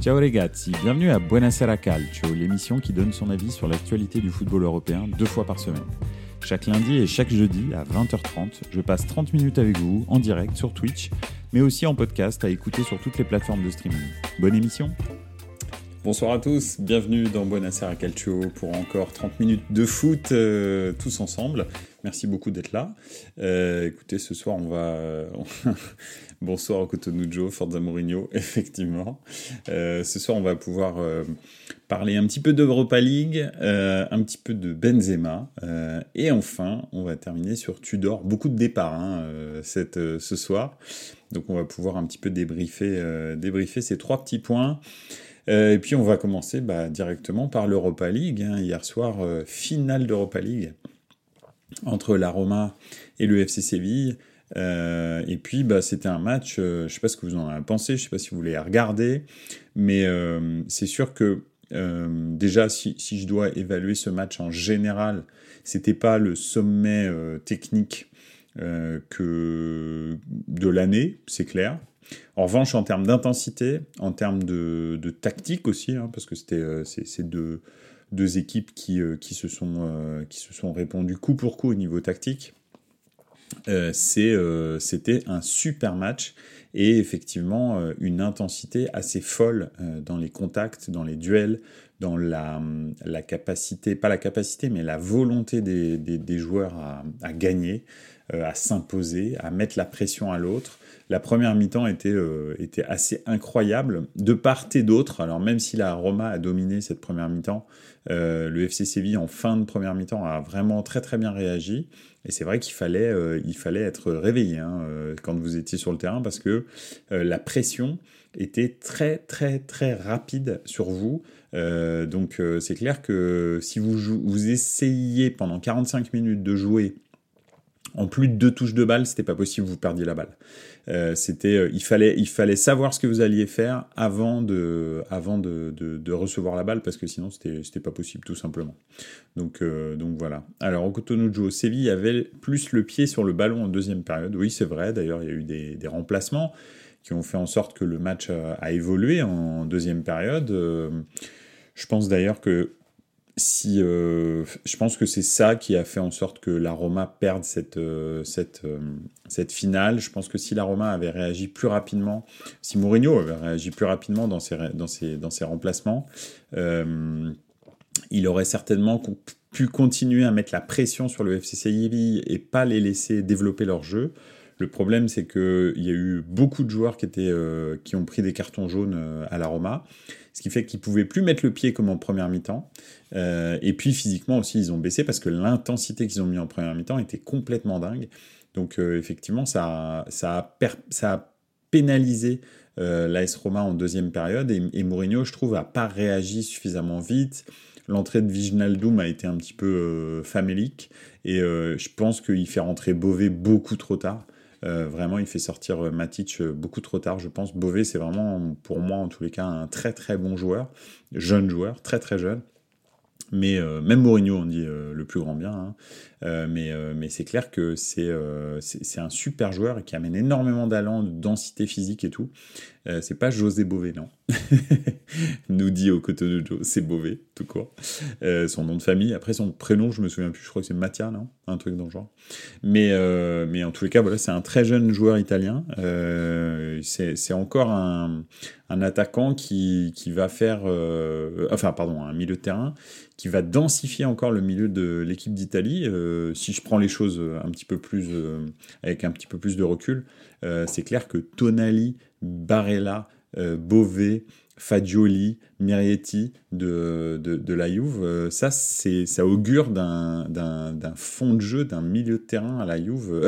Ciao ragazzi, bienvenue à Buonasera Calcio, l'émission qui donne son avis sur l'actualité du football européen deux fois par semaine. Chaque lundi et chaque jeudi à 20h30, je passe 30 minutes avec vous en direct sur Twitch, mais aussi en podcast à écouter sur toutes les plateformes de streaming. Bonne émission Bonsoir à tous, bienvenue dans Buonasera Calcio pour encore 30 minutes de foot euh, tous ensemble. Merci beaucoup d'être là. Euh, écoutez, ce soir on va... Bonsoir au Cotonou Forza Mourinho, effectivement. Euh, ce soir on va pouvoir parler un petit peu d'Europa League, un petit peu de Benzema, et enfin on va terminer sur Tudor. Beaucoup de départs hein, ce soir, donc on va pouvoir un petit peu débriefer, débriefer ces trois petits points. Euh, et puis on va commencer bah, directement par l'Europa League. Hein. Hier soir, euh, finale d'Europa League entre la Roma et le FC Séville. Euh, et puis bah, c'était un match, je ne sais pas ce que vous en avez pensé, je ne sais pas si vous voulez regarder, mais c'est sûr que déjà si, si, je dois évaluer ce match en général, c'était pas le sommet technique que de l'année, c'est clair. En revanche, en termes d'intensité, en termes de, tactique aussi, hein, parce que c'était euh, ces deux, équipes qui, euh, qui, se sont, euh, qui se sont répondues coup pour coup au niveau tactique, c'était un super match et effectivement une intensité assez folle dans les contacts, dans les duels, dans la, capacité, pas la capacité, mais la volonté des, joueurs à, gagner, à s'imposer, à mettre la pression à l'autre la première mi-temps était, euh, était assez incroyable de part et d'autre. Alors même si la Roma a dominé cette première mi-temps, euh, le FC Séville en fin de première mi-temps a vraiment très très bien réagi. Et c'est vrai qu'il fallait, euh, il fallait être réveillé hein, quand vous étiez sur le terrain parce que la pression était très très très rapide sur vous. Donc c'est clair que si vous, vous essayiez pendant 45 minutes de jouer en plus de deux touches de balle, c'était pas possible, vous perdiez la balle. Euh, c'était, euh, il fallait, il fallait savoir ce que vous alliez faire avant de, avant de, de, recevoir la balle parce que sinon c'était, c'était pas possible tout simplement. Donc, euh, donc voilà. Alors au Cotonou Séville avait plus le pied sur le ballon en deuxième période. Oui, c'est vrai. D'ailleurs, il y a eu des, des, remplacements qui ont fait en sorte que le match a évolué en deuxième période. Je pense d'ailleurs que si euh, je pense que c'est ça qui a fait en sorte que la Roma perde cette euh, cette euh, cette finale. Je pense que si la Roma avait réagi plus rapidement, si Mourinho avait réagi plus rapidement dans ses dans ses dans ses remplacements, il aurait certainement pu continuer à mettre la pression sur le FC Séville et pas les laisser développer leur jeu. Le problème, c'est qu'il y a eu beaucoup de joueurs qui, étaient, qui ont pris des cartons jaunes à la Roma ce qui fait qu'ils pouvaient plus mettre le pied comme en première mi-temps. Euh, et puis physiquement aussi, ils ont baissé parce que l'intensité qu'ils ont mis en première mi-temps était complètement dingue. Donc euh, effectivement, ça, ça, a, pénalisé euh, l'AS Roma en deuxième période et, Mourinho, je trouve, a pas réagi suffisamment vite. L'entrée de Viginaldoum a été un petit peu famélique et je pense qu'il fait rentrer Beauvais beaucoup trop tard. Euh, vraiment, il fait sortir euh, Matic euh, beaucoup trop tard, je pense. Beauvais, c'est vraiment, pour moi, en tous les cas, un très très bon joueur, jeune joueur, très très jeune. Mais même Mourinho, on dit le plus grand bien. Hein. Mais, mais c'est clair que c'est c'est un super joueur et qui amène énormément d'allant, de densité physique et tout. C'est pas José Bové, non. Nous dit au Joe, c'est Bové, tout court. son nom de famille. Après, son prénom, je me souviens plus, je crois que c'est Mattia, non? Un truc dans le genre. Mais, mais en tous les cas, voilà, c'est un très jeune joueur italien. c'est encore un, un attaquant qui, qui va faire. enfin, pardon, un milieu de terrain qui va densifier encore le milieu de l'équipe d'Italie. Euh, si je prends les choses un petit peu plus euh, avec un petit peu plus de recul, euh, c'est clair que Tonali, Barella, Bové, Fagioli, Mirietti de, la Juve, ça, c'est, ça augure d'un, fond de jeu, d'un milieu de terrain à la Juve,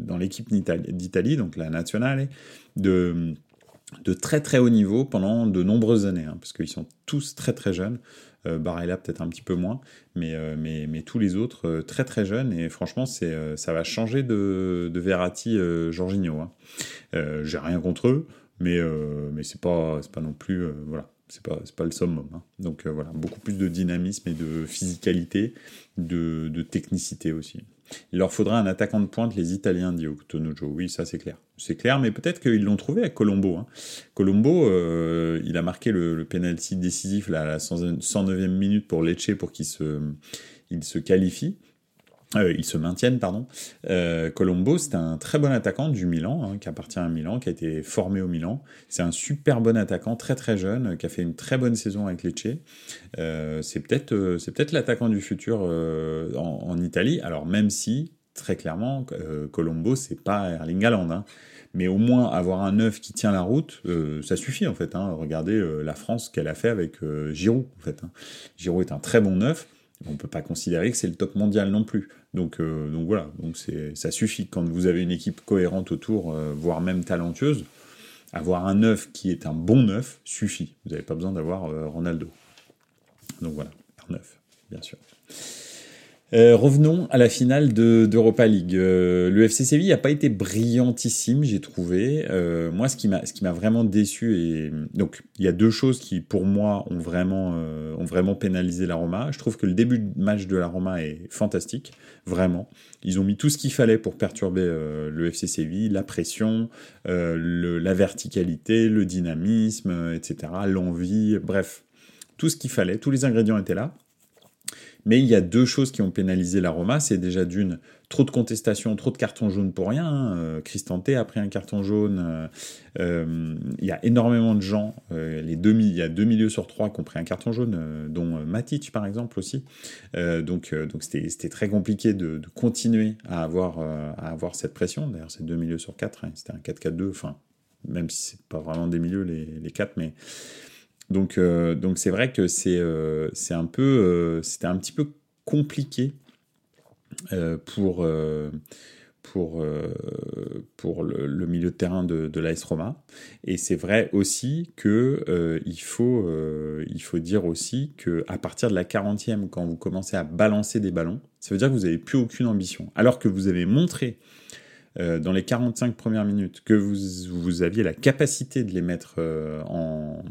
dans l'équipe d'Italie, donc la nationale, de, de très très haut niveau pendant de nombreuses années, hein, parce qu'ils sont tous très très jeunes. Euh, Barella peut-être un petit peu moins, mais, euh, mais, mais tous les autres euh, très très jeunes. Et franchement, c'est, ça va changer de, de Verratti. Hein. J'ai rien contre eux, mais, mais c'est pas, pas non plus. voilà c'est pas, pas le summum. Hein. Donc voilà, beaucoup plus de dynamisme et de physicalité, de, de technicité aussi. Il leur faudra un attaquant de pointe, les Italiens, dit Tonujo. Oui, ça c'est clair. C'est clair, mais peut-être qu'ils l'ont trouvé avec Colombo. Hein. Colombo, euh, il a marqué le, penalty décisif là, à la 109e minute pour Lecce pour qu'il se, se qualifie. Euh, ils se maintiennent, pardon. Euh, Colombo, c'est un très bon attaquant du Milan, hein, qui appartient à Milan, qui a été formé au Milan. C'est un super bon attaquant, très très jeune, qui a fait une très bonne saison avec Lecce. Euh, c'est peut-être euh, peut-être l'attaquant du futur en, Italie. Alors même si très clairement, Colombo, c'est pas Erling Haaland. Hein. Mais au moins avoir un neuf qui tient la route, ça suffit en fait. Hein. Regardez la France qu'elle a fait avec Giroud. En fait. Giroud est un très bon neuf on ne peut pas considérer que c'est le top mondial non plus. Donc, euh, donc voilà, ça suffit quand vous avez une équipe cohérente autour, euh, voire même talentueuse. Avoir un neuf qui est un bon neuf suffit. Vous n'avez pas besoin d'avoir euh, Ronaldo. Donc voilà, un neuf, bien sûr. Euh, revenons à la finale d'Europa League. Euh, le FC Séville n'a pas été brillantissime, j'ai trouvé. Euh, moi, ce qui m'a vraiment déçu et donc il y a deux choses qui pour moi ont vraiment ont vraiment pénalisé la Roma. Je trouve que le début de match de la Roma est fantastique, vraiment. Ils ont mis tout ce qu'il fallait pour perturber le FC Séville, la pression, la verticalité, le dynamisme, etc., l'envie, bref, tout ce qu'il fallait, tous les ingrédients étaient là. Mais il y a deux choses qui ont pénalisé la Roma. C'est déjà d'une, trop de contestations, trop de cartons jaunes pour rien. Hein. Euh, a pris un carton jaune. Euh, euh, il y a énormément de gens. il y a deux milieux sur trois qui ont pris un carton jaune, dont Matic par exemple aussi. donc donc c'était très compliqué de, continuer à avoir, cette pression. D'ailleurs, c'est deux milieux sur quatre. Hein. C'était un 4-4-2. Enfin, même si c'est pas vraiment des milieux les quatre, mais donc, euh, donc c'est vrai que c'est euh, un peu, euh, c'était un petit peu compliqué pour pour, pour le, milieu de terrain de, de l'AS Roma. Et c'est vrai aussi que il, faut, il faut dire aussi que à partir de la 40e, quand vous commencez à balancer des ballons, ça veut dire que vous n'avez plus aucune ambition. Alors que vous avez montré euh, dans les 45 premières minutes, que vous, vous aviez la capacité de les mettre euh, en,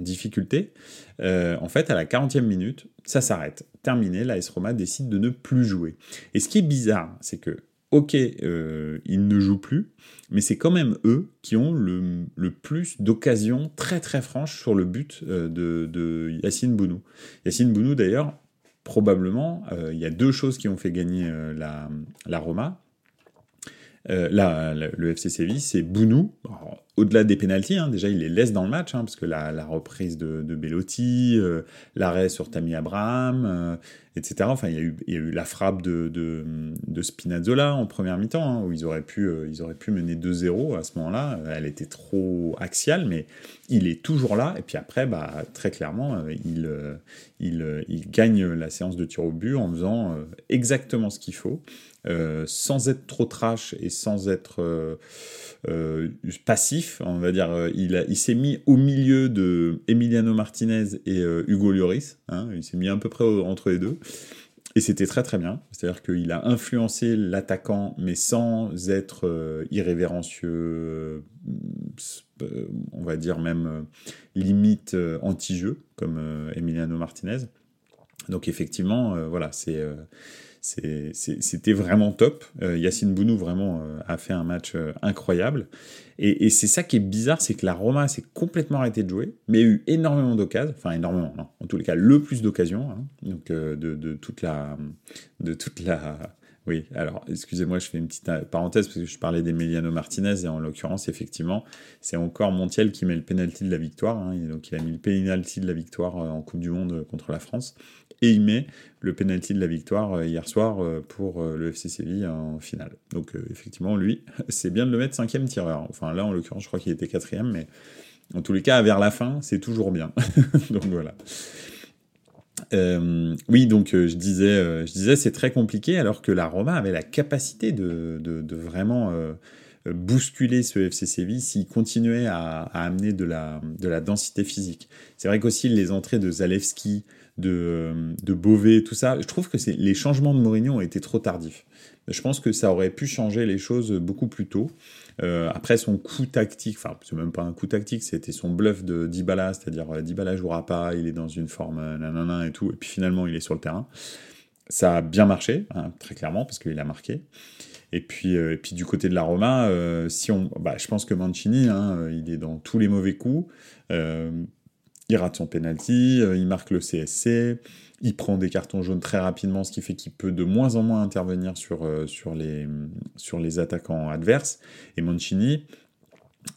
difficulté, euh, en fait, à la 40e minute, ça s'arrête. Terminé, l'AS Roma décide de ne plus jouer. Et ce qui est bizarre, c'est que, ok, ils ne jouent plus, mais c'est quand même eux qui ont le, le plus d'occasions très très franches sur le but de, de Yacine Bounou. Yacine Bounou, d'ailleurs, probablement, il y a deux choses qui ont fait gagner la, la Roma. Euh, là, le FC Séville, c'est Bounou. Au-delà des pénalties, hein, déjà il les laisse dans le match, hein, parce que la, reprise de, Bellotti, euh, l'arrêt sur Tammy Abraham, euh, etc. Enfin, il y, a eu, la frappe de, Spinazzola en première mi-temps, hein, où ils auraient pu, euh, mener 2-0 à ce moment-là. Elle était trop axiale, mais il est toujours là. Et puis après, bah, très clairement, il, gagne la séance de tir au but en faisant exactement ce qu'il faut. Sans être trop trash et sans être euh, on va dire. il, il s'est mis au milieu de Emiliano Martinez et Hugo Lloris. Hein, il s'est mis à peu près entre les deux. Et c'était très très bien. C'est-à-dire qu'il a influencé l'attaquant, mais sans être irrévérencieux, on va dire même limite anti-jeu, comme Emiliano Martinez. Donc effectivement, voilà, c'est c'était vraiment top. Euh, Yacine Bounou vraiment euh, a fait un match euh, incroyable. Et, c'est ça qui est bizarre, c'est que la Roma s'est complètement arrêtée de jouer, mais a eu énormément d'occasions, enfin énormément, non, en tous les cas le plus d'occasions, hein, donc de, toute la, de toute la, oui, alors excusez-moi, je fais une petite parenthèse parce que je parlais d'Emiliano Martinez et en l'occurrence, effectivement, c'est encore Montiel qui met le penalty de la victoire. Hein, donc il a mis le penalty de la victoire en Coupe du Monde contre la France et il met le penalty de la victoire euh, hier soir euh, pour euh, le FC Séville en finale. Donc effectivement, lui, c'est bien de le mettre cinquième tireur. Enfin là, en l'occurrence, je crois qu'il était quatrième, mais en tous les cas, vers la fin, c'est toujours bien. donc voilà. Euh, oui, donc je disais, je disais, c'est très compliqué, alors que la Roma avait la capacité de, de, vraiment euh, bousculer ce FC Séville s'il continuait à, à, amener de la, de la densité physique. C'est vrai qu'aussi les entrées de Zalewski, de, de Beauvais, tout ça. Je trouve que les changements de Mourinho ont été trop tardifs. Je pense que ça aurait pu changer les choses beaucoup plus tôt. Euh, après son coup tactique, enfin c'est même pas un coup tactique, c'était son bluff de Dybala, c'est-à-dire euh, Dybala jouera pas, il est dans une forme euh, nanana et tout, et puis finalement il est sur le terrain. ça a bien marché, hein, très clairement, parce qu'il a marqué. Et puis, du côté de la Roma, si on, bah, je pense que Mancini, hein, il est dans tous les mauvais coups. il rate son penalty, il marque le CSC, il prend des cartons jaunes très rapidement, ce qui fait qu'il peut de moins en moins intervenir sur, euh, les, attaquants adverses. Et Mancini,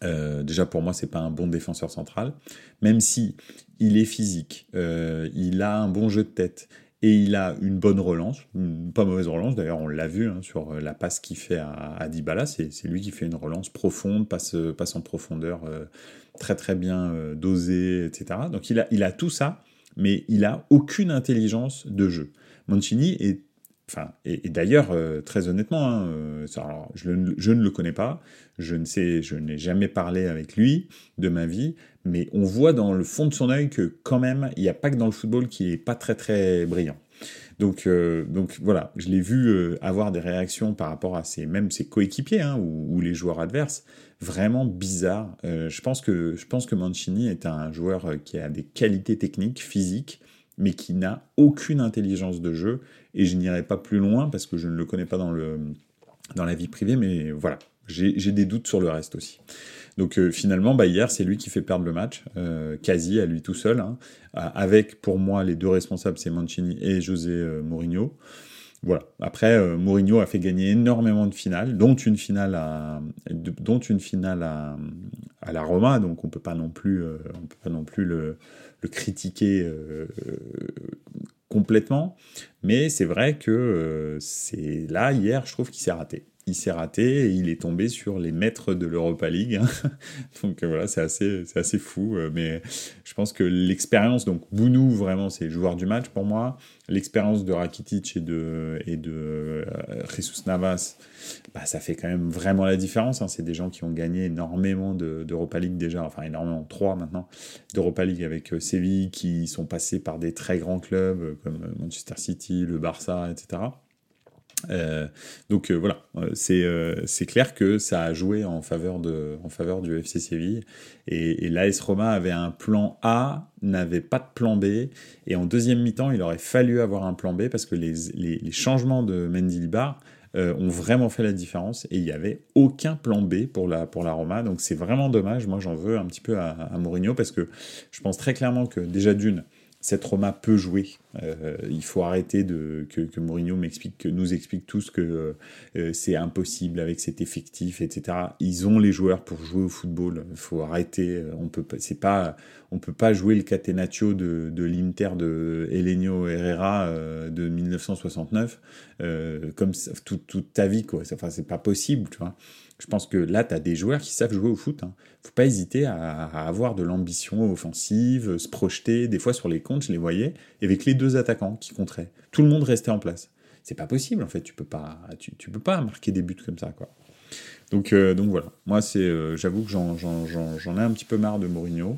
euh, déjà pour moi, c'est pas un bon défenseur central, même si il est physique, euh, il a un bon jeu de tête et il a une bonne relance, pas mauvaise relance. D'ailleurs, on l'a vu hein, sur la passe qu'il fait à, à Dybala, c'est lui qui fait une relance profonde, passe, en profondeur, très très bien dosée, etc. Donc il a tout ça mais il a aucune intelligence de jeu. Mancini est, enfin, et, d'ailleurs, euh, très honnêtement, hein, euh, je, ne le connais pas, je ne sais, je n'ai jamais parlé avec lui de ma vie, mais on voit dans le fond de son œil que quand même, il n'y a pas que dans le football qui est pas très très brillant. Donc, euh, donc voilà, je l'ai vu avoir des réactions par rapport à ses, même ses coéquipiers hein, ou, les joueurs adverses vraiment bizarre. Euh, je, pense que, je pense que Mancini est un joueur euh, qui a des qualités techniques, physiques, mais qui n'a aucune intelligence de jeu. Et je n'irai pas plus loin parce que je ne le connais pas dans, le, dans la vie privée, mais voilà, j'ai des doutes sur le reste aussi. Donc euh, finalement, bah, hier, c'est lui qui fait perdre le match, quasi à lui tout seul, hein, avec pour moi les deux responsables, c'est Mancini et José Mourinho. Voilà. Après, euh, Mourinho a fait gagner énormément de finales, dont une finale à, dont une finale à, la Roma, donc on peut pas non plus, euh, on peut pas non plus le, le critiquer euh, complètement. Mais c'est vrai que c'est là hier, je trouve qu'il s'est raté il s'est raté et il est tombé sur les maîtres de l'Europa League. donc euh, voilà, c'est assez, c'est assez fou. Euh, mais je pense que l'expérience, donc Bounou, vraiment, c'est joueur du match pour moi. L'expérience de Rakitic et de, et de euh, Jesus Navas, bah, ça fait quand même vraiment la différence. Hein. C'est des gens qui ont gagné énormément d'Europa League déjà, enfin énormément, trois maintenant, d'Europa League avec Séville, qui sont passés par des très grands clubs comme Manchester City, le Barça, etc. Euh, donc euh, voilà, euh, c'est clair que ça a joué en faveur, de, en faveur du FC Séville. Et, et l'AS Roma avait un plan A, n'avait pas de plan B. Et en deuxième mi-temps, il aurait fallu avoir un plan B parce que les, les, changements de Mendy Libar ont vraiment fait la différence. Et il n'y avait aucun plan B pour la, pour la Roma. Donc c'est vraiment dommage. Moi, j'en veux un petit peu à, à Mourinho parce que je pense très clairement que déjà d'une, cette Roma peut jouer. Euh, il faut arrêter de que, Mourinho nous explique tous que euh, c'est impossible avec cet effectif, etc. Ils ont les joueurs pour jouer au football. Il faut arrêter. On peut pas, on peut pas jouer le catenaccio de, de l'Inter de Elenio Herrera euh, de 1969 comme toute, toute ta vie quoi. Enfin, pas possible, tu vois. Je pense que là, tu as des joueurs qui savent jouer au foot. Hein. faut pas hésiter à, avoir de l'ambition offensive, se projeter. Des fois, sur les comptes, je les voyais, avec les deux attaquants qui compteraient. Tout le monde restait en place. C'est pas possible, en fait. Tu peux pas, tu, peux pas marquer des buts comme ça, quoi. Donc, euh, donc voilà. Moi, c'est, euh, j'avoue que j'en, ai un petit peu marre de Mourinho.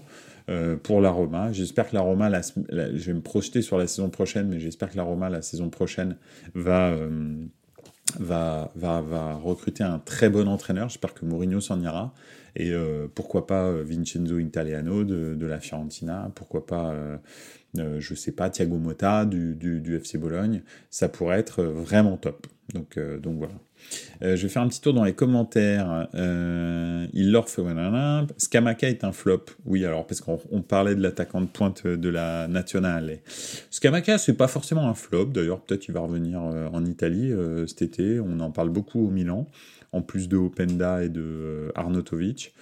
Euh, pour la Roma. J'espère que la Roma, je vais me projeter sur la saison prochaine, mais j'espère que la Roma, la saison prochaine, va, va, va, va recruter un très bon entraîneur. J'espère que Mourinho s'en ira. Et euh, pourquoi pas euh, Vincenzo Italiano de, de la Fiorentina, pourquoi pas, euh, euh, je sais pas, Thiago Motta du, du, du, FC Bologne. Ça pourrait être vraiment top. Donc, donc voilà. Euh, je vais faire un petit tour dans les commentaires. Euh, il leur fait Skamaka est un flop. Oui, alors parce qu'on parlait de l'attaquant de pointe de la nationale. Skamaka, c'est pas forcément un flop. D'ailleurs, peut-être il va revenir euh, en Italie cet été. On en parle beaucoup au Milan, en plus de Openda et de Arnautovic.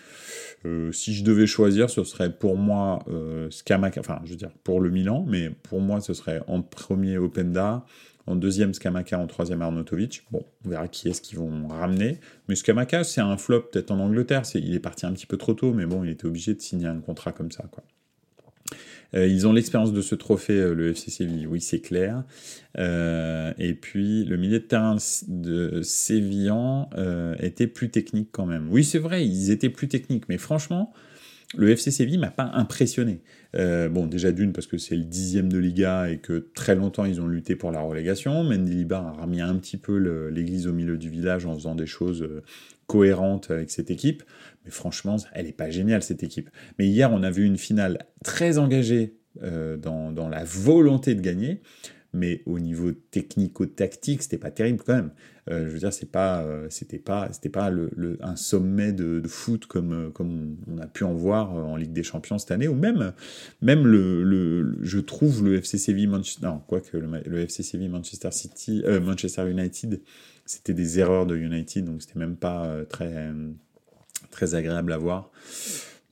si je devais choisir, ce serait pour moi Skamaka, enfin je veux dire pour le Milan, mais pour moi ce serait en premier Openda, en deuxième, Skamaka. En troisième, Arnautovic. Bon, on verra qui est-ce qu'ils vont ramener. Mais Skamaka, c'est un flop peut-être en Angleterre. il est parti un petit peu trop tôt, mais bon, il était obligé de signer un contrat comme ça. Euh, ils ont l'expérience de ce trophée, euh, le FC Séville, oui, c'est clair. Euh, et puis, le milieu de terrain de Sévillan était plus technique quand même. Oui, c'est vrai, ils étaient plus techniques, mais franchement, le FC Séville m'a pas impressionné. Euh, bon, déjà d'une parce que c'est le dixième de Liga et que très longtemps ils ont lutté pour la relégation. Mendilibar a remis un petit peu l'église au milieu du village en faisant des choses euh, cohérentes avec cette équipe. Mais franchement, elle n'est pas géniale cette équipe. Mais hier, on a vu une finale très engagée euh, dans, la volonté de gagner. mais au niveau technico-tactique, c'était pas terrible quand même. Euh, je veux dire, c'est pas, euh, c'était pas, c'était pas le, un sommet de, foot comme, euh, comme on a pu en voir en Ligue des Champions cette année, ou même, même le, le je trouve le FC Séville Manchester, non, quoique le, le FC Séville Manchester City, Manchester United, c'était des erreurs de United, donc c'était même pas très, très agréable à voir.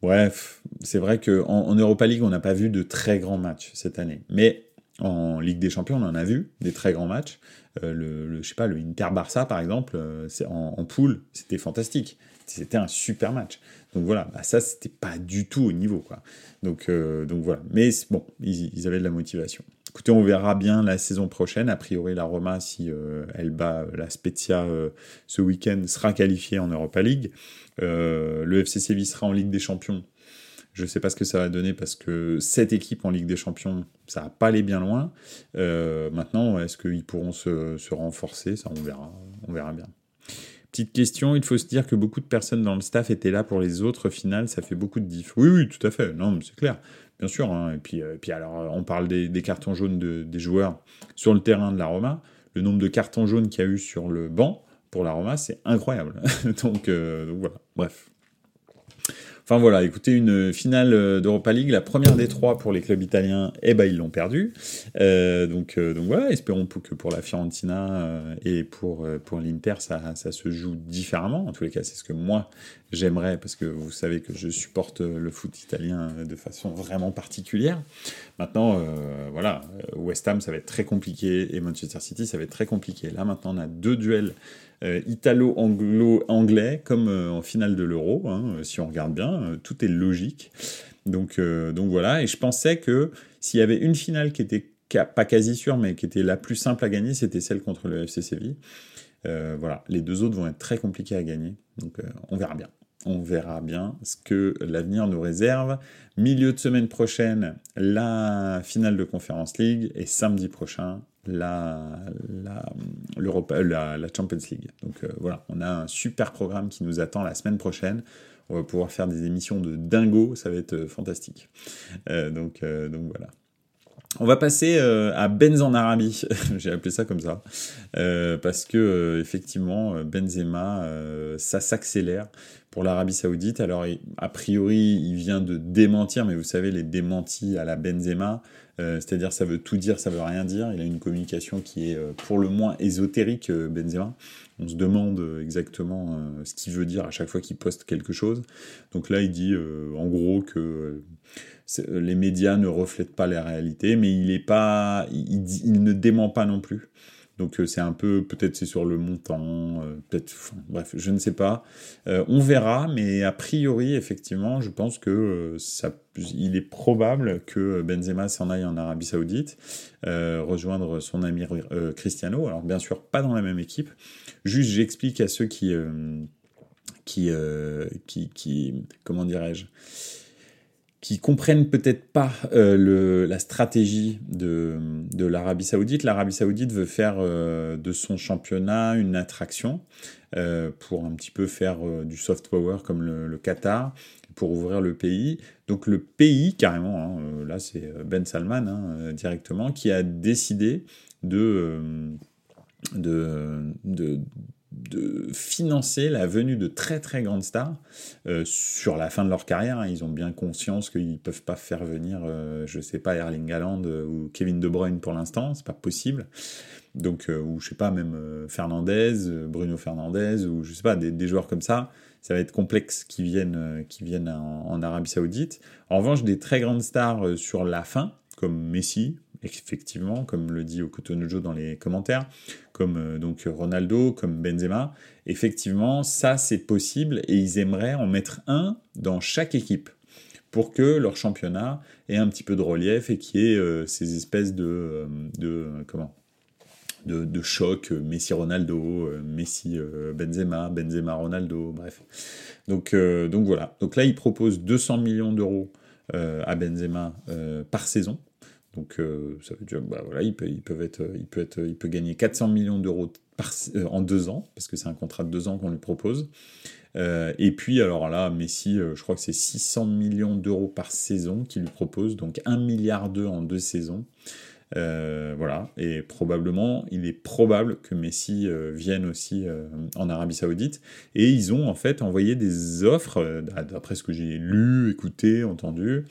Bref, c'est vrai qu'en en Europa League, on n'a pas vu de très grands matchs cette année. Mais en Ligue des Champions, on en a vu des très grands matchs. Euh, le, je sais pas, le Inter Barça par exemple, euh, en, en, poule, c'était fantastique. C'était un super match. Donc voilà, bah ça c'était pas du tout au niveau quoi. Donc euh, donc voilà. Mais bon, ils, avaient de la motivation. Écoutez, on verra bien la saison prochaine. A priori, la Roma, si elle bat la Spezia ce week-end, sera qualifiée en Europa League. le FC Séville sera en Ligue des Champions je ne sais pas ce que ça va donner parce que cette équipe en Ligue des Champions, ça va pas aller bien loin. Euh, maintenant, est-ce qu'ils pourront se, renforcer? Ça, on verra. On verra bien. Petite question, il faut se dire que beaucoup de personnes dans le staff étaient là pour les autres finales, ça fait beaucoup de diff. Oui, oui, tout à fait. Non, c'est clair. Bien sûr. Hein. Et puis, euh, alors, on parle des, cartons jaunes des joueurs sur le terrain de la Roma. Le nombre de cartons jaunes qu'il y a eu sur le banc pour la Roma, c'est incroyable. donc, euh, donc voilà. Bref. Enfin voilà, écoutez, une finale euh, d'Europa League, la première des trois pour les clubs italiens, eh ben ils l'ont perdu. Euh, donc, euh, donc voilà, espérons que pour la Fiorentina et pour, pour l'Inter, ça, ça se joue différemment. En tous les cas, c'est ce que moi j'aimerais, parce que vous savez que je supporte le foot italien de façon vraiment particulière. Maintenant, voilà, West Ham, ça va être très compliqué, et Manchester City, ça va être très compliqué. Là, maintenant, on a deux duels italo-anglo-anglais, comme euh, en finale de l'Euro, hein, si on regarde bien, euh, tout est logique. Donc, donc voilà, et je pensais que s'il y avait une finale qui était pas quasi sûre, mais qui était la plus simple à gagner, c'était celle contre le FC Séville. voilà, les deux autres vont être très compliqués à gagner, donc on verra bien. On verra bien ce que l'avenir nous réserve. Milieu de semaine prochaine, la finale de Conference League et samedi prochain, la, la, la, la Champions League. Donc euh, voilà, on a un super programme qui nous attend la semaine prochaine. On va pouvoir faire des émissions de dingo, ça va être euh, fantastique. Euh, donc, donc voilà. On va passer à Benz en Arabie, j'ai appelé ça comme ça, parce que effectivement Benzema, ça s'accélère pour l'Arabie Saoudite. Alors a priori, il vient de démentir, mais vous savez les démentis à la Benzema, euh, c'est-à-dire ça veut tout dire, ça veut rien dire. Il a une communication qui est euh, pour le moins ésotérique, euh, Benzema. On se demande exactement ce qu'il veut dire à chaque fois qu'il poste quelque chose. Donc là, il dit en gros que les médias ne reflètent pas la réalité, mais il ne dément pas non plus. Donc euh, c'est un peu, peut-être c'est sur le montant, euh, peut-être, bref, je ne sais pas. Euh, on verra, mais a priori, effectivement, je pense que ça, il est probable que Benzema s'en aille en Arabie Saoudite, rejoindre son ami Cristiano. Alors bien sûr, pas dans la même équipe. Juste, j'explique à ceux qui, qui, qui, comment dirais-je qui comprennent peut-être pas euh, la stratégie de, l'Arabie Saoudite. L'Arabie Saoudite veut faire euh, de son championnat une attraction euh, pour un petit peu faire du soft power comme le, Qatar, pour ouvrir le pays. Donc le pays, carrément, hein, là c'est Ben Salman hein, directement, qui a décidé de, de de financer la venue de très très grandes stars euh, sur la fin de leur carrière. Hein. Ils ont bien conscience qu'ils ne peuvent pas faire venir, euh, je sais pas, Erling Haaland euh, ou Kevin De Bruyne pour l'instant, c'est pas possible. Donc, ou je sais pas, même Fernandez, Bruno Fernandez, ou je sais pas, des, joueurs comme ça, ça va être complexe qui viennent, qui viennent en, Arabie Saoudite. En revanche, des très grandes stars sur la fin, comme Messi, effectivement, comme le dit Okotonojo dans les commentaires, comme euh, donc Ronaldo, comme Benzema. Effectivement, ça c'est possible et ils aimeraient en mettre un dans chaque équipe pour que leur championnat ait un petit peu de relief et qu'il y ait euh, ces espèces de, euh, de comment de, choc Messi-Ronaldo, Messi-Benzema, Benzema-Ronaldo, bref. Donc, donc voilà. Donc là, ils proposent 200 millions d'euros à Benzema par saison donc euh, ça veut dire, bah voilà, il peut, être, être, gagner 400 millions d'euros euh, en deux ans parce que c'est un contrat de deux ans qu'on lui propose. Euh, et puis alors là, Messi, je crois que c'est 600 millions d'euros par saison qu'il lui propose, donc 1 milliard d'euros en deux saisons. Voilà, et probablement, il est probable que Messi vienne aussi en Arabie Saoudite. Et ils ont en fait envoyé des offres, d'après ce que j'ai lu, écouté, entendu,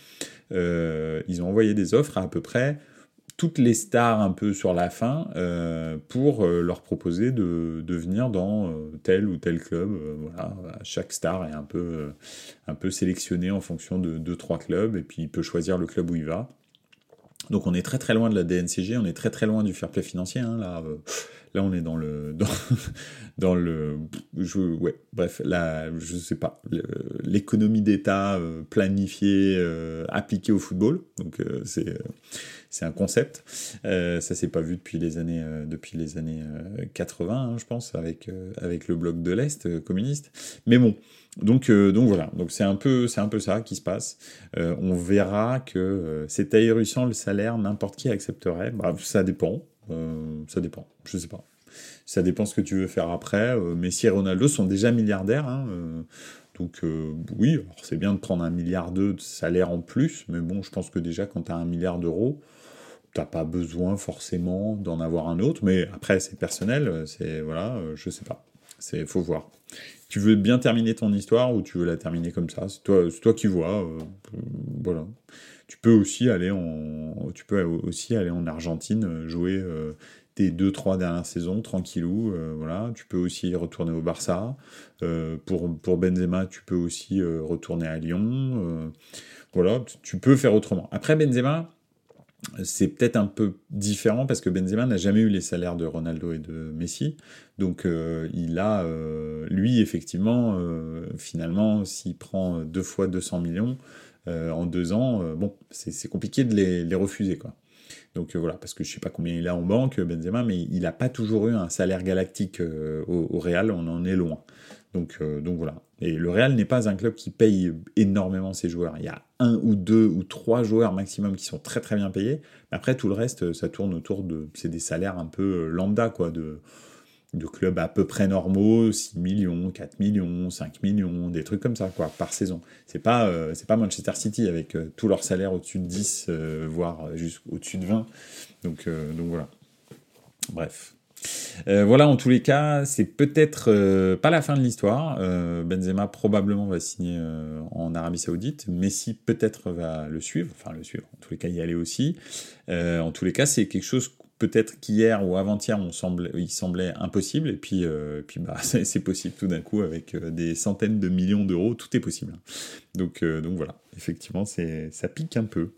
ils ont envoyé des offres à à peu près toutes les stars un peu sur la fin euh, pour euh, leur proposer de, de venir dans euh, tel ou tel club. voilà, chaque star est un peu, un peu sélectionné en fonction de deux trois clubs et puis il peut choisir le club où il va. Donc on est très très loin de la DNCG, on est très très loin du fair play financier. Hein, là, là on est dans le dans, le je, ouais bref là je sais pas l'économie d'État planifiée appliquée au football. Donc c'est c'est un concept. Euh, ça s'est pas vu depuis les années, euh, depuis les années 80, euh, hein, je pense, avec, avec le bloc de l'Est communiste. Mais bon, donc, donc voilà, donc c'est un, peu, un peu ça qui se passe. on verra que c'est ahurissant le salaire, n'importe qui accepterait. Bah, ça dépend, ça dépend, je sais pas. Ça dépend ce que tu veux faire après. Messi et Ronaldo sont déjà milliardaires. Hein, donc oui, c'est bien de prendre un milliard de salaire en plus, mais bon, je pense que déjà quand tu as un milliard d'euros, t'as pas besoin forcément d'en avoir un autre, mais après c'est personnel, c'est voilà, euh, je sais pas, c'est faut voir. Tu veux bien terminer ton histoire ou tu veux la terminer comme ça, c'est toi, toi qui vois, euh, voilà. Tu peux aussi aller en, tu peux aussi aller en Argentine euh, jouer tes deux trois dernières saisons tranquillou, voilà. Tu peux aussi retourner au Barça. pour pour Benzema, tu peux aussi retourner à Lyon. voilà, tu peux faire autrement. Après Benzema c'est peut-être un peu différent parce que Benzema n'a jamais eu les salaires de Ronaldo et de Messi. Donc euh, il a, euh, lui, effectivement, euh, finalement, s'il prend deux fois 200 millions en deux ans, bon, c'est compliqué de les, refuser, quoi. Donc voilà, parce que je sais pas combien il a en banque, Benzema, mais il n'a pas toujours eu un salaire galactique au, au, Real, on en est loin. Donc, donc voilà. Et le Real n'est pas un club qui paye énormément ses joueurs. Il y a un ou deux ou trois joueurs maximum qui sont très très bien payés. Après, tout le reste, ça tourne autour de. C'est des salaires un peu euh, lambda, quoi, de, de clubs à peu près normaux 6 millions, 4 millions, 5 millions, des trucs comme ça, quoi, par saison. C'est pas, euh, pas Manchester City avec euh, tous leurs salaires au-dessus de 10, voire jusqu'au-dessus de 20. Donc, donc voilà. Bref. Euh, voilà, en tous les cas, c'est peut-être euh, pas la fin de l'histoire. Euh, Benzema probablement va signer en Arabie Saoudite. Messi peut-être va le suivre, enfin le suivre. En tous les cas, y aller aussi. en tous les cas, c'est quelque chose peut-être qu'hier ou avant-hier, il semblait impossible. Et puis, puis bah, c'est possible tout d'un coup avec des centaines de millions d'euros, tout est possible. Donc, donc voilà, effectivement, ça pique un peu.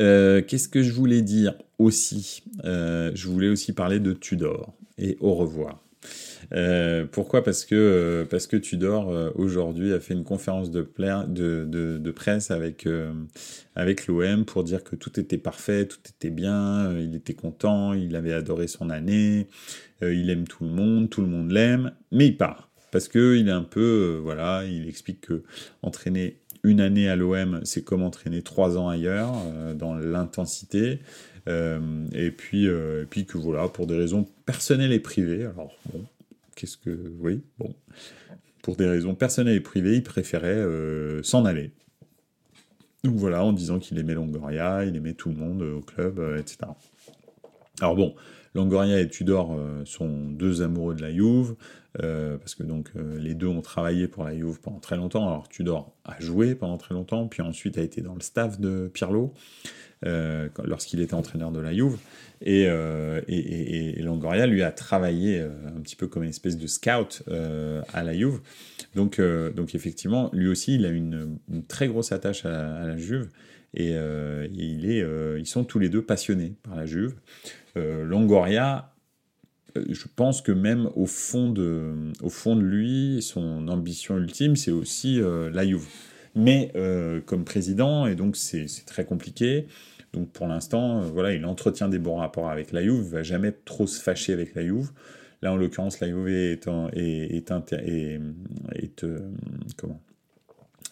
Euh, qu'est-ce que je voulais dire aussi? Euh, Je voulais aussi parler de Tudor et au revoir. Euh, pourquoi? Parce que parce que Tudor aujourd'hui a fait une conférence de, de, presse avec avec l'OM pour dire que tout était parfait, tout était bien, il était content, il avait adoré son année, il aime tout le monde, tout le monde l'aime, mais il part. Parce que il est un peu voilà, il explique que entraîner une année à l'OM, c'est comme entraîner trois ans ailleurs, euh, dans l'intensité. Euh, et, puis, euh, puis que voilà, pour des raisons personnelles et privées, alors bon, qu'est-ce que. Oui, bon. Pour des raisons personnelles et privées, il préférait s'en aller. Donc voilà, en disant qu'il aimait Longoria, il aimait tout le monde au club, etc. Alors bon, Longoria et Tudor sont deux amoureux de la Juve. Euh, parce que donc euh, les deux ont travaillé pour la Juve pendant très longtemps. Alors Tudor a joué pendant très longtemps, puis ensuite a été dans le staff de Pirlo euh, lorsqu'il était entraîneur de la Juve. Et, et, Longoria lui a travaillé un petit peu comme une espèce de scout à la Juve. Donc, donc effectivement, lui aussi, il a une, très grosse attache à, la Juve. Et, ils sont tous les deux passionnés par la Juve. Longoria je pense que même au fond de, lui, son ambition ultime, c'est aussi euh, la Juve. Mais euh, comme président, et donc c'est très compliqué. Donc pour l'instant, voilà, il entretient des bons rapports avec la Juve, il va jamais trop se fâcher avec la Juve. Là, en l'occurrence, la est, est comment?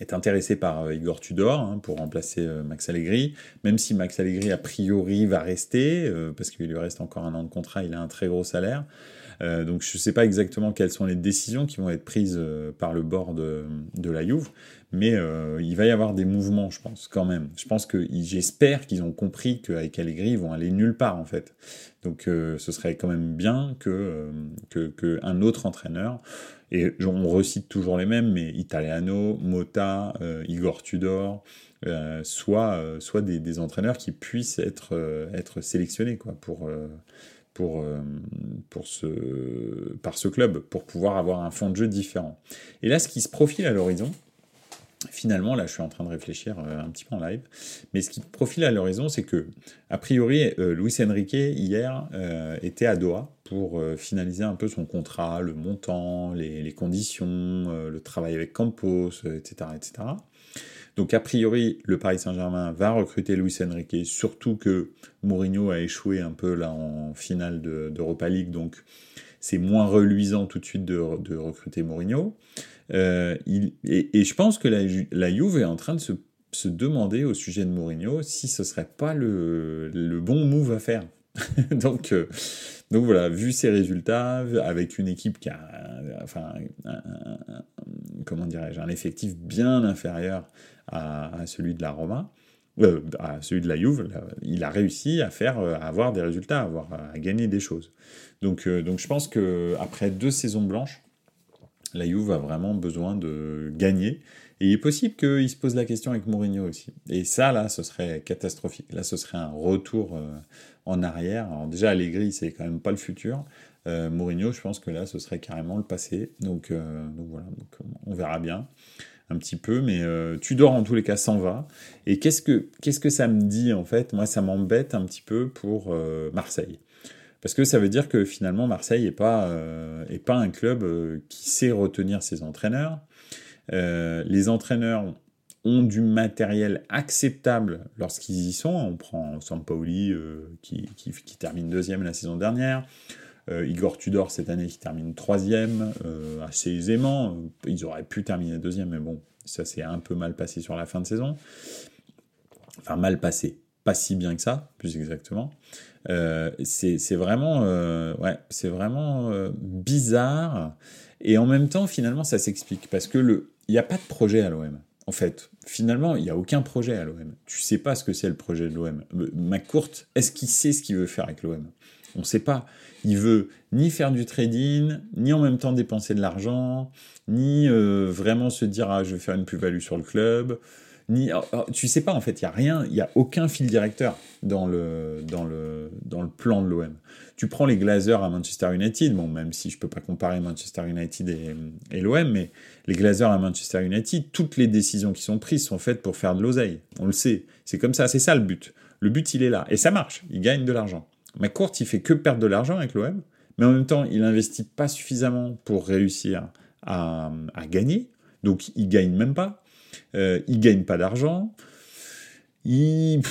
Est intéressé par euh, Igor Tudor hein, pour remplacer euh, Max Allegri, même si Max Allegri a priori va rester, euh, parce qu'il lui reste encore un an de contrat, il a un très gros salaire. Euh, donc je ne sais pas exactement quelles sont les décisions qui vont être prises par le board de, la Juve, mais il va y avoir des mouvements, je pense, quand même. Je pense que j'espère qu'ils ont compris qu'avec Allegri, ils vont aller nulle part, en fait. Donc ce serait quand même bien que, un autre entraîneur et on recite toujours les mêmes, mais Italiano, Mota, euh, Igor Tudor, euh, soit, euh, soit des, entraîneurs qui puissent être, sélectionnés pour, pour, pour ce, par ce club, pour pouvoir avoir un fond de jeu différent. Et là, ce qui se profile à l'horizon, finalement, là, je suis en train de réfléchir un petit peu en live, mais ce qui profile à l'horizon, c'est que, a priori, Luis Enrique, hier, était à Doha pour euh, finaliser un peu son contrat, le montant, les, conditions, euh, le travail avec Campos, etc., euh, etc. Donc a priori, le Paris Saint-Germain va recruter Luis Enrique, surtout que Mourinho a échoué un peu là en finale d'Europa League, donc c'est moins reluisant tout de suite de, recruter Mourinho. Il, et, je pense que la, la Juve est en train de se, se, demander au sujet de Mourinho si ce serait pas le, le bon move à faire. donc, donc voilà, vu ces résultats, avec une équipe qui a, enfin, un, comment dirais-je, un effectif bien inférieur à, celui de la Roma, euh, à celui de la Juve, il a réussi à faire, à avoir des résultats, à, avoir, à gagner des choses. Donc, euh, donc je pense que après deux saisons blanches, la Juve a vraiment besoin de gagner. Et il est possible qu'il se pose la question avec Mourinho aussi. Et ça, là, ce serait catastrophique. Là, ce serait un retour euh, en arrière. Alors déjà, Allegri, c'est quand même pas le futur. Euh, Mourinho, je pense que là, ce serait carrément le passé. Donc, euh, voilà, on verra bien un petit peu, mais Tudor en tous les cas s'en va. Et qu'est-ce que qu'est-ce que ça me dit en fait? Moi, ça m'embête un petit peu pour Marseille, parce que ça veut dire que finalement Marseille est pas est pas un club qui sait retenir ses entraîneurs. les entraîneurs ont du matériel acceptable lorsqu'ils y sont. On prend Sampaoli euh, qui, qui, termine deuxième la saison dernière. Euh, Igor Tudor cette année qui termine troisième, euh, assez aisément. Ils auraient pu terminer deuxième, mais bon, ça s'est un peu mal passé sur la fin de saison. Enfin, mal passé. Pas si bien que ça, plus exactement. c'est vraiment, ouais, c'est vraiment bizarre. Et en même temps, finalement, ça s'explique. Parce que le, il n'y a pas de projet à l'OM en fait, finalement, il n'y a aucun projet à l'OM. Tu sais pas ce que c'est le projet de l'OM. McCourt, est-ce qu'il sait ce qu'il veut faire avec l'OM On ne sait pas. Il veut ni faire du trading, ni en même temps dépenser de l'argent, ni euh, vraiment se dire ah je vais faire une plus-value sur le club ni oh, tu sais pas en fait, il y a rien, il y a aucun fil directeur dans le dans le dans le plan de l'OM. Tu prends les Glazers à Manchester United, bon même si je peux pas comparer Manchester United et, et l'OM, mais les Glazers à Manchester United, toutes les décisions qui sont prises sont faites pour faire de l'oseille. On le sait, c'est comme ça, c'est ça le but. Le but il est là et ça marche, il gagne de l'argent. McCourt il fait que perdre de l'argent avec l'OM, mais en même temps il investit pas suffisamment pour réussir à, à gagner, donc il gagne même pas. Euh, il gagne pas d'argent. Il,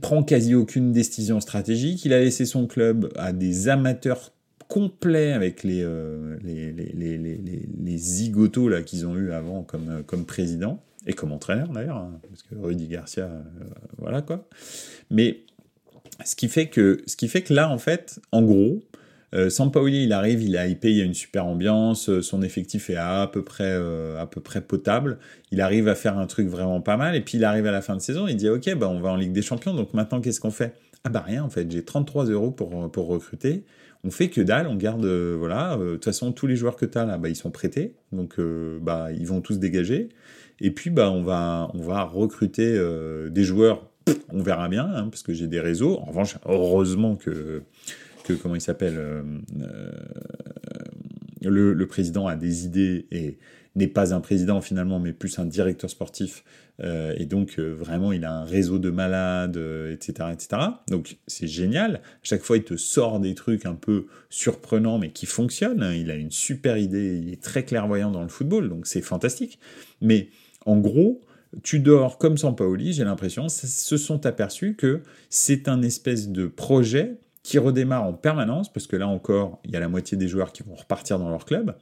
prend quasi aucune décision stratégique. Il a laissé son club à des amateurs complets avec les, euh, les, les, les, les, zigotos là, qu'ils ont eu avant comme, comme président et comme entraîneur d'ailleurs, hein, parce que Rudy Garcia, euh, voilà quoi. Mais ce qui, fait que, ce qui fait que là, en fait, en gros, euh, Sampaoli, il arrive, il a hypé, il y a une super ambiance, euh, son effectif est à, peu près euh, à peu près potable. Il arrive à faire un truc vraiment pas mal, et puis il arrive à la fin de saison, il dit ok, bah on va en Ligue des Champions, donc maintenant qu'est-ce qu'on fait? Ah bah rien en fait, j'ai 33 euros pour pour recruter. On fait que dalle, on garde voilà. De toute façon, tous les joueurs que tu as là, bah ils sont prêtés, donc bah ils vont tous dégager. Et puis bah on va on va recruter des joueurs. On verra bien, hein, parce que j'ai des réseaux. En revanche, heureusement que comment il s'appelle, euh, euh, le, président a des idées et n'est pas un président finalement, mais plus un directeur sportif. Euh, et donc vraiment, il a un réseau de malades, etc., etc. Donc c'est génial. À chaque fois, il te sort des trucs un peu surprenants, mais qui fonctionnent. Il a une super idée. Il est très clairvoyant dans le football, donc c'est fantastique. Mais en gros, tu dors comme sans Paoli, j'ai l'impression, se sont aperçus que c'est un espèce de projet qui redémarre en permanence, parce que là encore, il y a la moitié des joueurs qui vont repartir dans leur club.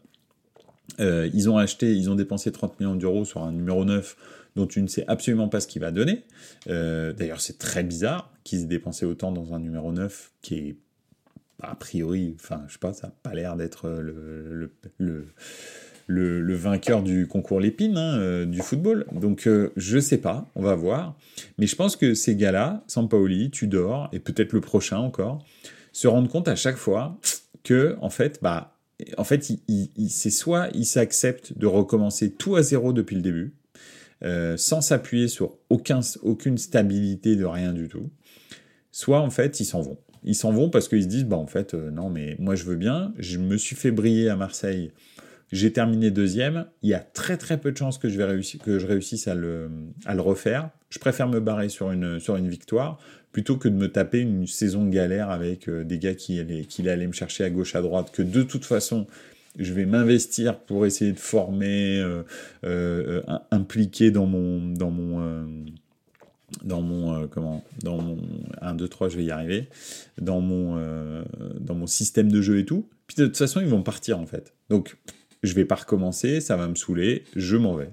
Euh, ils ont acheté, ils ont dépensé 30 millions d'euros sur un numéro 9 dont tu ne sais absolument pas ce qu'il va donner. Euh, d'ailleurs, c'est très bizarre qu'ils aient dépensé autant dans un numéro 9 qui est a priori, enfin, je sais pas, ça n'a pas l'air d'être le, le, vainqueur du concours Lépine hein, du football. Donc, je sais pas, on va voir. Mais je pense que ces gars-là, Sampaoli, Tudor, et peut-être le prochain encore, se rendent compte à chaque fois que, en fait, bah, en fait, c'est soit il s'accepte de recommencer tout à zéro depuis le début, euh, sans s'appuyer sur aucun, aucune stabilité de rien du tout, soit en fait ils s'en vont. Ils s'en vont parce qu'ils se disent, bah en fait, euh, non mais moi je veux bien, je me suis fait briller à Marseille, j'ai terminé deuxième, il y a très très peu de chances que je, vais réussir, que je réussisse à le, refaire. Je préfère me barrer sur une, victoire plutôt que de me taper une saison de galère avec euh, des gars qui allaient, qui me chercher à gauche, à droite, que de toute façon, je vais m'investir pour essayer de former, euh, euh, impliquer dans mon, dans mon, dans mon, comment, dans mon 1, 2, 3, je vais y arriver, dans mon, dans mon système de jeu et tout. Puis de toute façon, ils vont partir en fait. Donc, je vais pas recommencer, ça va me saouler, je m'en vais.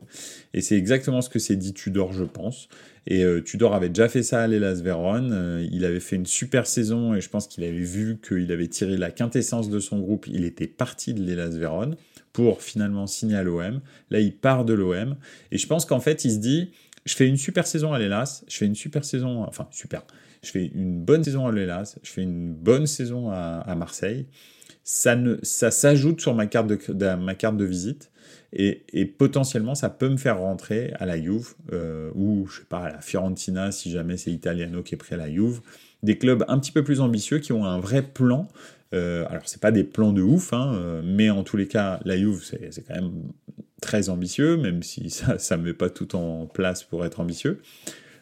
Et c'est exactement ce que s'est dit Tudor, je pense. Et euh, Tudor avait déjà fait ça à l'Elas Vérone. Euh, il avait fait une super saison et je pense qu'il avait vu qu'il avait tiré la quintessence de son groupe. Il était parti de l'Elas Vérone pour finalement signer à l'OM. Là, il part de l'OM. Et je pense qu'en fait, il se dit, je fais une super saison à l'Elas, je fais une super saison, enfin super, je fais une bonne saison à l'Elas, je fais une bonne saison à, Marseille. Ça, ne, ça s'ajoute sur ma carte de, ma carte de visite. Et, potentiellement, ça peut me faire rentrer à la Juve, euh, ou je sais pas, à la Fiorentina, si jamais c'est Italiano qui est prêt à la Juve. Des clubs un petit peu plus ambitieux qui ont un vrai plan. Euh, alors, c'est pas des plans de ouf, hein, euh, mais en tous les cas, la Juve, c'est quand même très ambitieux, même si ça ne met pas tout en place pour être ambitieux.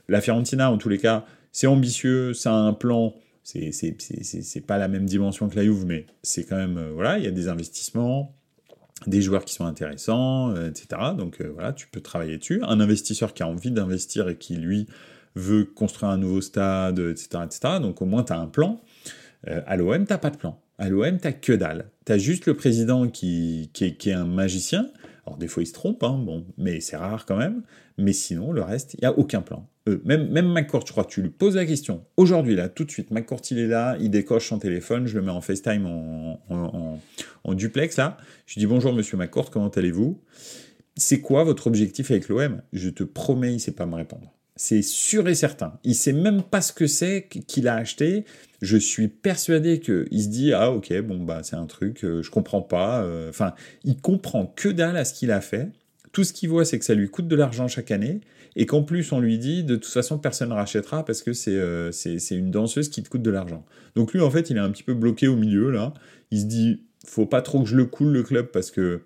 La Fiorentina, en tous les cas, c'est ambitieux, ça a un plan. C'est pas la même dimension que la Juve, mais c'est quand même, euh, voilà, il y a des investissements, des joueurs qui sont intéressants, euh, etc. Donc euh, voilà, tu peux travailler dessus. Un investisseur qui a envie d'investir et qui, lui, veut construire un nouveau stade, etc. etc. donc au moins, tu as un plan. à l'OM, t'as pas de plan. À l'OM, t'as que dalle. Tu as juste le président qui, qui, est, un magicien. Alors des fois, il se trompe, hein, mais c'est rare quand même. Mais sinon, le reste, il n'y a aucun plan. Euh, même, même McCourt, je crois, tu lui poses la question. Aujourd'hui, là, tout de suite, McCourt, il est là, il décoche son téléphone, je le mets en FaceTime en, duplex, là. Je dis bonjour, monsieur McCourt, comment allez-vous? C'est quoi votre objectif avec l'OM Je te promets, il ne sait pas me répondre. C'est sûr et certain. Il sait même pas ce que c'est qu'il a acheté. Je suis persuadé qu'il se dit ah ok bon bah c'est un truc euh, je comprends pas. Euh, enfin il comprend que dalle à ce qu'il a fait. Tout ce qu'il voit c'est que ça lui coûte de l'argent chaque année et qu'en plus on lui dit de toute façon personne ne rachètera parce que euh, c'est une danseuse qui te coûte de l'argent. Donc lui en fait il est un petit peu bloqué au milieu là. Il se dit faut pas trop que je le coule le club parce que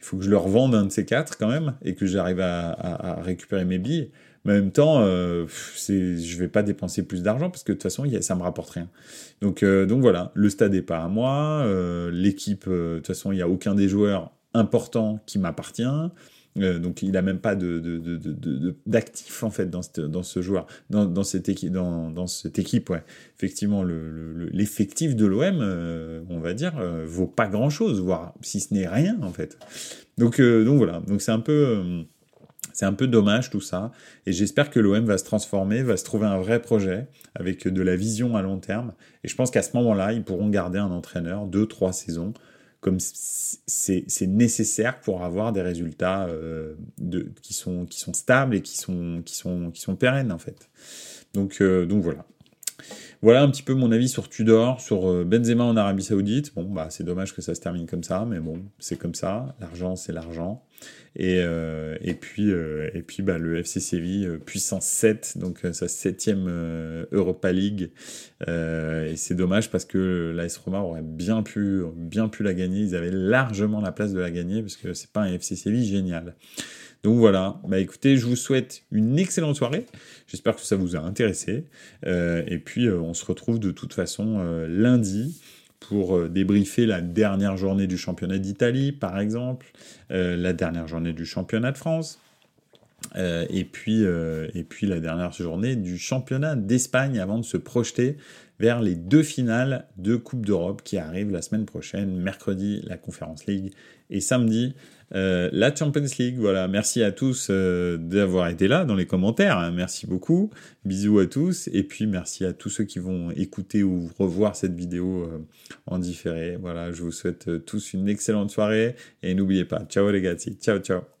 il faut que je le revende un de ces quatre quand même et que j'arrive à, récupérer mes billes. Mais en même temps, euh, c'est, je vais pas dépenser plus d'argent parce que de toute façon, ça me rapporte rien. Donc, euh, donc voilà, le stade est pas à moi. Euh, l'équipe, de toute façon, il y a aucun des joueurs importants qui m'appartient. Euh, donc il n'a même pas de, d'actif en fait dans, dans ce joueur, dans, cette équipe, cette. Effectivement, l'effectif de l'OM, euh, on va dire, euh, vaut pas grand chose, voire si ce n'est rien en fait. Donc, donc voilà, donc c'est un peu. C'est un peu dommage tout ça, et j'espère que l'OM va se transformer, va se trouver un vrai projet avec de la vision à long terme. Et je pense qu'à ce moment-là, ils pourront garder un entraîneur deux, trois saisons comme c'est nécessaire pour avoir des résultats euh, qui, sont, qui sont stables et qui sont, qui sont, qui sont pérennes en fait. Donc, euh, donc voilà. Voilà un petit peu mon avis sur Tudor, sur euh, Benzema en Arabie Saoudite. Bon, bah c'est dommage que ça se termine comme ça, mais bon, c'est comme ça. L'argent, c'est l'argent. Et, euh, et puis, euh, et puis bah, le FC Séville, puissance 7, donc sa septième Europa League. et c'est dommage parce que l'AS Roma aurait bien pu, bien pu la gagner. Ils avaient largement la place de la gagner parce que c'est pas un FC Séville génial. Donc voilà, bah écoutez, je vous souhaite une excellente soirée. J'espère que ça vous a intéressé. et puis on se retrouve de toute façon lundi pour euh, débriefer la dernière journée du championnat d'Italie, par exemple, euh, la dernière journée du championnat de France, euh, et, puis, et puis la dernière journée du championnat d'Espagne avant de se projeter vers les deux finales de Coupe d'Europe qui arrivent la semaine prochaine, mercredi la Conference League et samedi euh, la Champions League. Voilà, merci à tous euh, d'avoir été là dans les commentaires. Hein. Merci beaucoup. Bisous à tous. Et puis merci à tous ceux qui vont écouter ou revoir cette vidéo euh, en différé. Voilà, je vous souhaite tous une excellente soirée. Et n'oubliez pas, ciao les gars. Ciao, ciao.